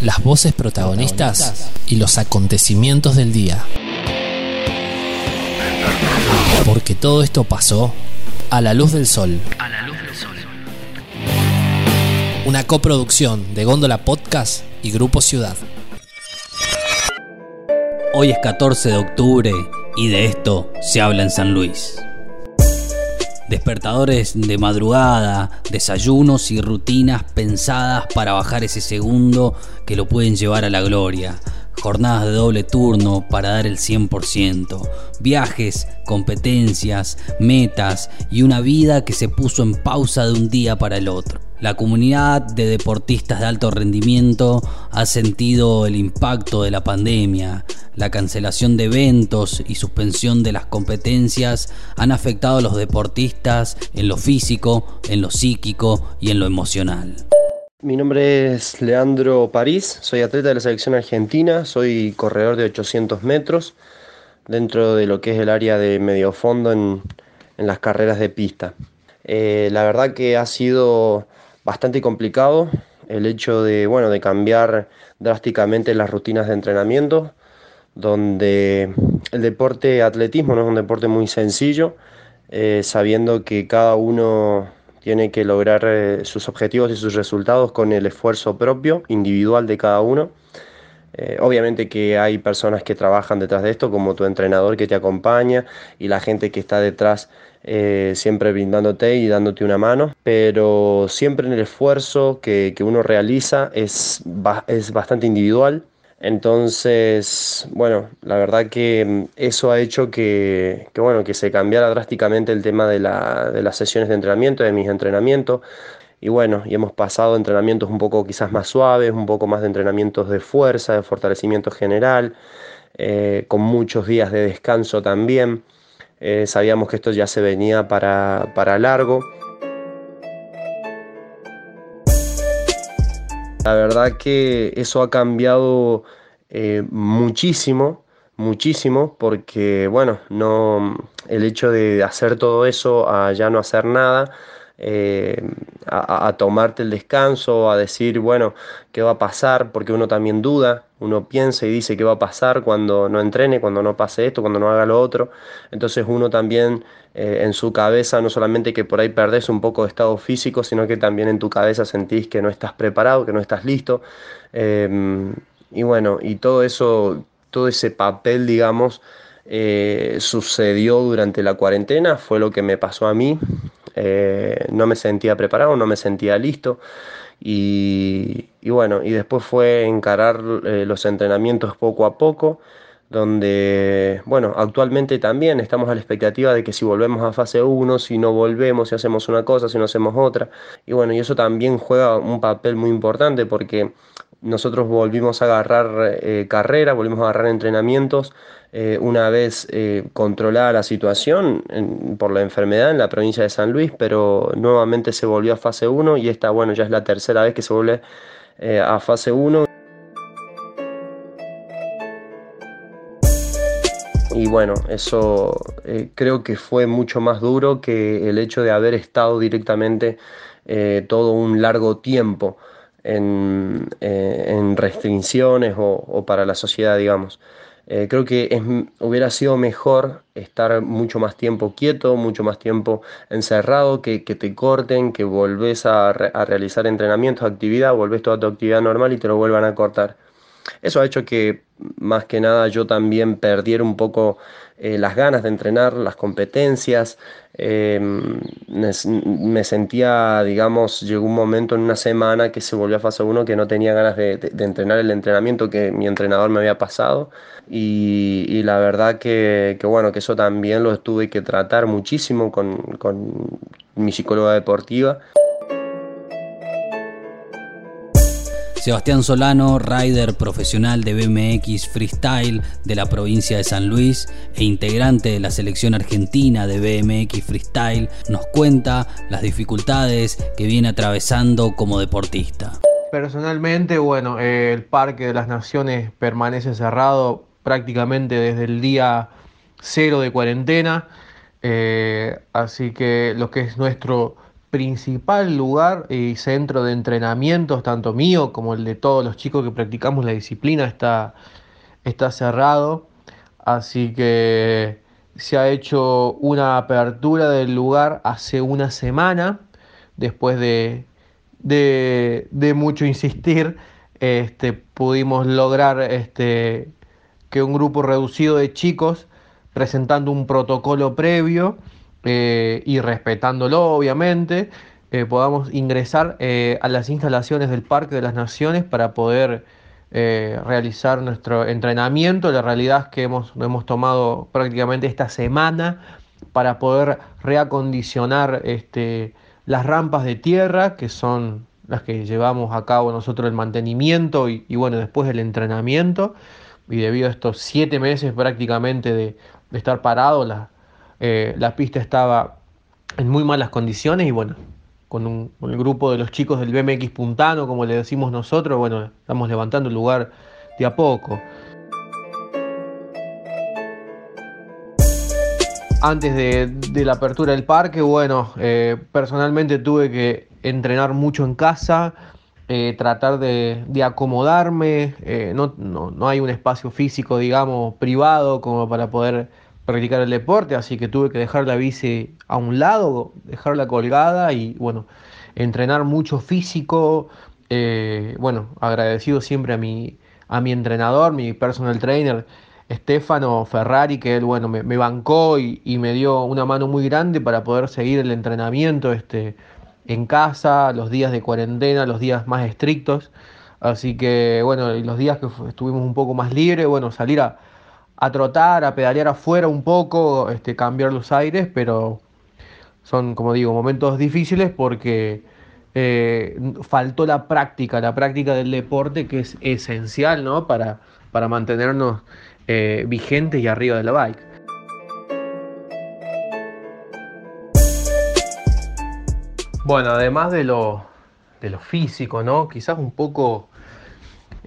las voces protagonistas y los acontecimientos del día. Porque todo esto pasó a la luz del sol. A la luz del sol. Una coproducción de Góndola Podcast y Grupo Ciudad. Hoy es 14 de octubre y de esto se habla en San Luis. Despertadores de madrugada, desayunos y rutinas pensadas para bajar ese segundo que lo pueden llevar a la gloria. Jornadas de doble turno para dar el 100%. Viajes, competencias, metas y una vida que se puso en pausa de un día para el otro. La comunidad de deportistas de alto rendimiento ha sentido el impacto de la pandemia. La cancelación de eventos y suspensión de las competencias han afectado a los deportistas en lo físico, en lo psíquico y en lo emocional. Mi nombre es Leandro París, soy atleta de la selección argentina, soy corredor de 800 metros dentro de lo que es el área de medio fondo en, las carreras de pista. Eh, la verdad que ha sido bastante complicado el hecho de, bueno, de cambiar drásticamente las rutinas de entrenamiento, donde el deporte atletismo no es un deporte muy sencillo, eh, sabiendo que cada uno tiene que lograr eh, sus objetivos y sus resultados con el esfuerzo propio, individual de cada uno. Eh, obviamente que hay personas que trabajan detrás de esto, como tu entrenador que te acompaña y la gente que está detrás eh, siempre brindándote y dándote una mano, pero siempre en el esfuerzo que, uno realiza es, es bastante individual. Entonces, bueno, la verdad que mm, eso ha hecho que, bueno, que se cambiara drásticamente el tema de, de las sesiones de entrenamiento, de mis entrenamientos y bueno, y hemos pasado entrenamientos un poco quizás más suaves, un poco más de entrenamientos de fuerza, de fortalecimiento general, eh, con muchos días de descanso también. Eh, sabíamos que esto ya se venía para, para largo. La verdad que eso ha cambiado eh, muchísimo, muchísimo, porque bueno, no, el hecho de hacer todo eso a ya no hacer nada, eh, a, tomarte el descanso, a decir, bueno, ¿qué va a pasar? Porque uno también duda, uno piensa y dice qué va a pasar cuando no entrene, cuando no pase esto, cuando no haga lo otro. Entonces uno también eh, en su cabeza, no solamente que por ahí perdés un poco de estado físico, sino que también en tu cabeza sentís que no estás preparado, que no estás listo. Em, y bueno, y todo eso, todo ese papel, digamos, eh, sucedió durante la cuarentena, fue lo que me pasó a mí. Eh, no me sentía preparado, no me sentía listo. Y, bueno, y después fue encarar eh, los entrenamientos poco a poco, donde, bueno, actualmente también estamos a la expectativa de que si volvemos a fase 1, si no volvemos, si hacemos una cosa, si no hacemos otra. Y bueno, y eso también juega un papel muy importante porque nosotros volvimos a agarrar eh, carrera, volvimos a agarrar entrenamientos eh, una vez eh, controlada la situación por la enfermedad en la provincia de San Luis, pero nuevamente se volvió a fase 1 y esta, bueno, ya es la tercera vez que se vuelve a fase 1. Y bueno, eso creo que fue mucho más duro que el hecho de haber estado directamente todo un largo tiempo en, en restricciones o, para la sociedad, digamos. Eh, creo que es, hubiera sido mejor estar mucho más tiempo quieto, mucho más tiempo encerrado, que, que te corten, que volvés a, a, realizar entrenamientos, actividad, volvés toda tu actividad normal y te lo vuelvan a cortar. Eso ha hecho que más que nada yo también perdiera un poco eh, las ganas de entrenar, las competencias. Em, me, sentía, digamos, llegó un momento en una semana que se volvió a fase 1 que no tenía ganas de, entrenar el entrenamiento que mi entrenador me había pasado. Y, la verdad que, bueno, que eso también lo tuve que tratar muchísimo con, con mi psicóloga deportiva. Sebastián Solano, rider profesional de BMX Freestyle de la provincia de San Luis e integrante de la selección argentina de BMX Freestyle, nos cuenta las dificultades que viene atravesando como deportista. Personalmente, bueno, el Parque de las Naciones permanece cerrado prácticamente desde el día cero de cuarentena, eh, así que lo que es nuestro principal lugar y centro de entrenamientos, tanto mío como el de todos los chicos que practicamos la disciplina, está, está cerrado. Así que se ha hecho una apertura del lugar hace una semana, después de, de, mucho insistir, este, pudimos lograr este, que un grupo reducido de chicos, presentando un protocolo previo eh, y respetándolo obviamente, eh, podamos ingresar eh, a las instalaciones del Parque de las Naciones para poder realizar nuestro entrenamiento. La realidad es que hemos, hemos tomado prácticamente esta semana para poder reacondicionar este, las rampas de tierra, que son las que llevamos a cabo nosotros el mantenimiento y, bueno, después el entrenamiento. Y debido a estos siete meses prácticamente de, estar parado, eh, la pista estaba en muy malas condiciones y bueno, con, el grupo de los chicos del BMX Puntano, como le decimos nosotros, bueno, estamos levantando el lugar de a poco. Antes de, la apertura del parque, bueno, eh, personalmente tuve que entrenar mucho en casa, eh, tratar de, acomodarme, eh, no, no, hay un espacio físico, digamos, privado como para poder practicar el deporte, así que tuve que dejar la bici a un lado, dejarla colgada y bueno, entrenar mucho físico, bueno, agradecido siempre a mi, a mi entrenador, mi personal trainer, Stefano Ferrari, que él, bueno, me, bancó y, me dio una mano muy grande para poder seguir el entrenamiento este, en casa, los días de cuarentena, los días más estrictos. Así que, bueno, los días que estuvimos un poco más libres, bueno, salir a, trotar, a pedalear afuera un poco, este, cambiar los aires, pero son, como digo, momentos difíciles porque eh, faltó la práctica, la práctica del deporte que es esencial, ¿no? Para, para mantenernos eh, vigente y arriba de la bike. Bueno, además de lo, de lo físico, ¿no? Quizás un poco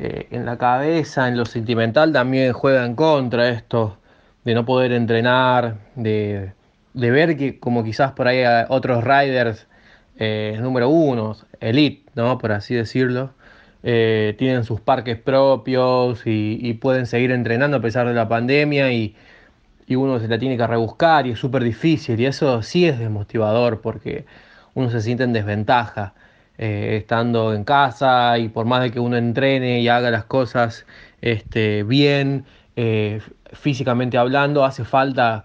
eh, en la cabeza, en lo sentimental también juega en contra esto de no poder entrenar, de, ver que como quizás por ahí otros riders eh, número uno, elite, ¿no? Por así decirlo, eh, tienen sus parques propios y, pueden seguir entrenando a pesar de la pandemia y, uno se la tiene que rebuscar y es súper difícil y eso sí es desmotivador porque uno se siente en desventaja eh, estando en casa y por más de que uno entrene y haga las cosas este, bien, eh, físicamente hablando, hace falta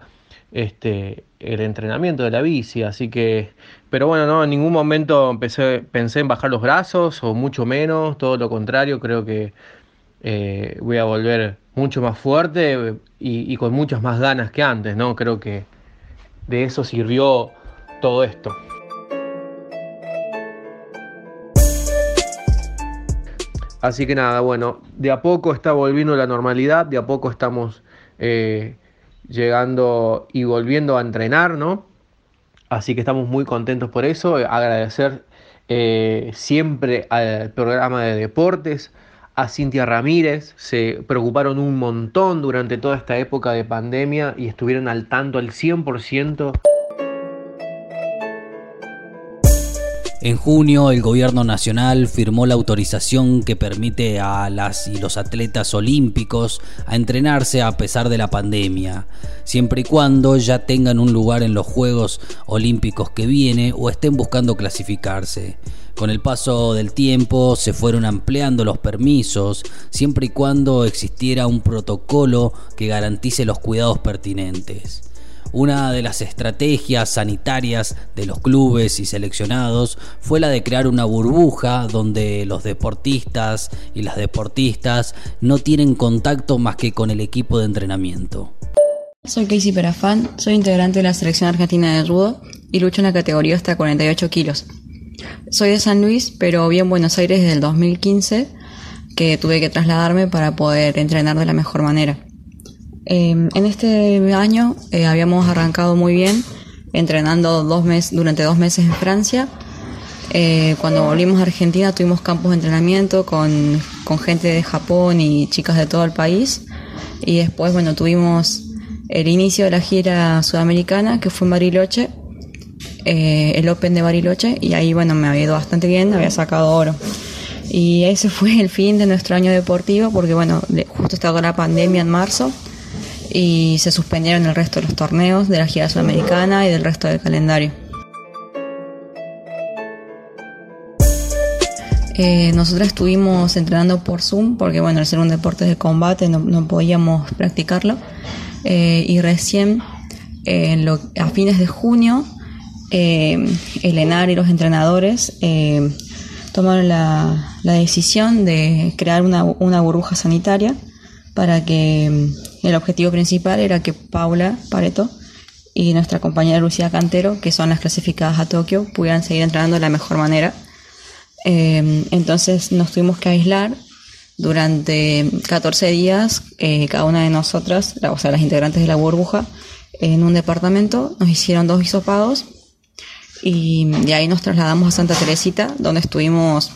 este, el entrenamiento de la bici, así que, pero bueno, no, en ningún momento empecé, pensé en bajar los brazos o mucho menos, todo lo contrario, creo que eh, voy a volver mucho más fuerte y, con muchas más ganas que antes, ¿no? Creo que de eso sirvió todo esto. Así que nada, bueno, de a poco está volviendo la normalidad, de a poco estamos eh, llegando y volviendo a entrenar, ¿no? Así que estamos muy contentos por eso. Agradecer eh, siempre al programa de deportes, a Cintia Ramírez. Se preocuparon un montón durante toda esta época de pandemia y estuvieron al tanto al 100%. En junio, el gobierno nacional firmó la autorización que permite a las y los atletas olímpicos a entrenarse a pesar de la pandemia, siempre y cuando ya tengan un lugar en los Juegos Olímpicos que viene o estén buscando clasificarse. Con el paso del tiempo se fueron ampliando los permisos, siempre y cuando existiera un protocolo que garantice los cuidados pertinentes. Una de las estrategias sanitarias de los clubes y seleccionados fue la de crear una burbuja donde los deportistas y las deportistas no tienen contacto más que con el equipo de entrenamiento. Soy Casey Perafán, soy integrante de la selección argentina de judo y lucho en la categoría hasta 48 kilos. Soy de San Luis, pero vi en Buenos Aires desde el 2015 que tuve que trasladarme para poder entrenar de la mejor manera. Em, en este año eh, habíamos arrancado muy bien, entrenando dos meses, durante dos meses en Francia. Eh, cuando volvimos a Argentina tuvimos campos de entrenamiento con, con, gente de Japón y chicas de todo el país. Y después, bueno, tuvimos el inicio de la gira sudamericana que fue en Bariloche. eh, el Open de Bariloche y ahí bueno me había ido bastante bien, había sacado oro. Y ese fue el fin de nuestro año deportivo porque bueno, justo estaba la pandemia en marzo y se suspendieron el resto de los torneos de la gira sudamericana y del resto del calendario. Eh, nosotros estuvimos entrenando por Zoom porque bueno, al ser un deporte de combate no, podíamos practicarlo eh, y recién eh, a fines de junio el ENAR y los entrenadores tomaron la, decisión de crear una, una burbuja sanitaria para que el objetivo principal era que Paula Pareto y nuestra compañera Lucía Cantero, que son las clasificadas a Tokio, pudieran seguir entrenando de la mejor manera. Eh, entonces nos tuvimos que aislar durante 14 días, eh, cada una de nosotras, o sea, las integrantes de la burbuja, en un departamento, nos hicieron dos hisopados y de ahí nos trasladamos a Santa Teresita, donde estuvimos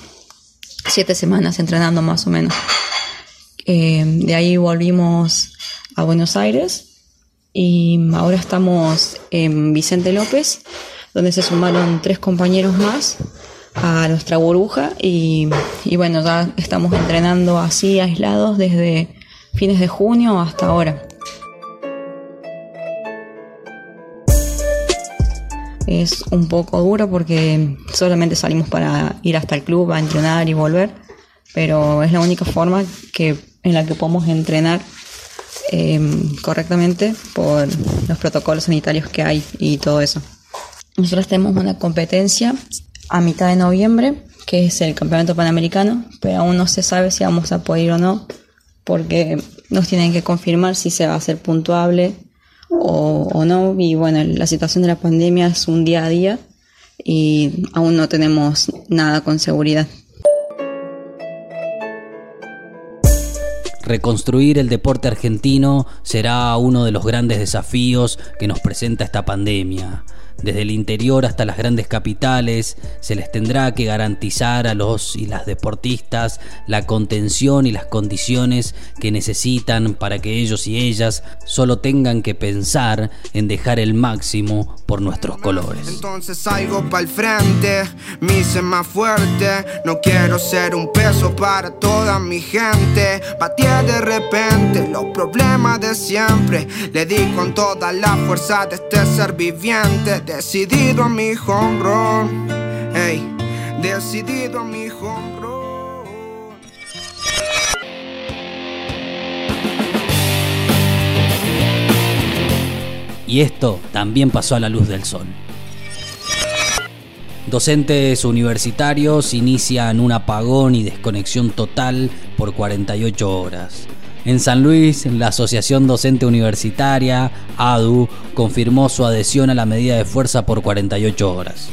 siete semanas entrenando más o menos. Eh, de ahí volvimos a Buenos Aires. Y ahora estamos en Vicente López, donde se sumaron tres compañeros más a nuestra burbuja. Y, y bueno, ya estamos entrenando así aislados desde fines de junio hasta ahora. Es un poco duro porque solamente salimos para ir hasta el club a entrenar y volver, pero es la única forma que en la que podemos entrenar em, correctamente por los protocolos sanitarios que hay y todo eso. Nosotros tenemos una competencia a mitad de noviembre, que es el Campeonato Panamericano, pero aún no se sabe si vamos a poder ir o no, porque nos tienen que confirmar si se va a hacer puntuable o, o no. Y bueno, la situación de la pandemia es un día a día y aún no tenemos nada con seguridad. Reconstruir el deporte argentino será uno de los grandes desafíos que nos presenta esta pandemia. Desde el interior hasta las grandes capitales se les tendrá que garantizar a los y las deportistas la contención y las condiciones que necesitan para que ellos y ellas solo tengan que pensar en dejar el máximo por nuestros colores. Entonces salgo para el frente, me hice más fuerte, no quiero ser un peso para toda mi gente. Batí de repente los problemas de siempre, le di con toda la fuerza de este ser viviente decidido a mi home run. Hey, decidido a mi home run. Y esto también pasó a la luz del sol. Docentes universitarios inician un apagón y desconexión total por 48 horas. En San Luis, la Asociación Docente Universitaria, ADU, confirmó su adhesión a la medida de fuerza por 48 horas.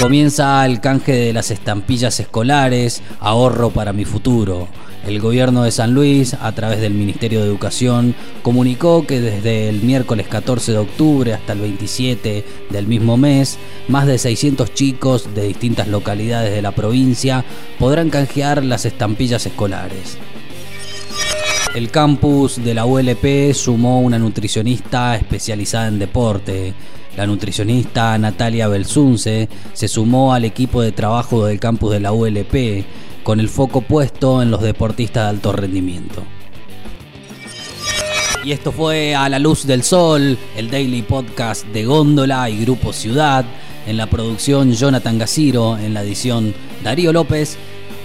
Comienza el canje de las estampillas escolares, ahorro para mi futuro. El gobierno de San Luis, a través del Ministerio de Educación, comunicó que desde el miércoles 14 de octubre hasta el 27 del mismo mes, más de 600 chicos de distintas localidades de la provincia podrán canjear las estampillas escolares. El campus de la ULP sumó una nutricionista especializada en deporte. La nutricionista Natalia Belsunce se sumó al equipo de trabajo del campus de la ULP con el foco puesto en los deportistas de alto rendimiento. Y esto fue A la Luz del Sol, el daily podcast de Góndola y Grupo Ciudad. En la producción Jonathan Gaciro, en la edición Darío López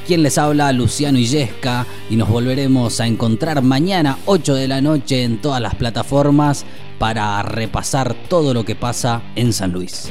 quien les habla, Luciano Illesca, y nos volveremos a encontrar mañana 8 de la noche en todas las plataformas para repasar todo lo que pasa en San Luis.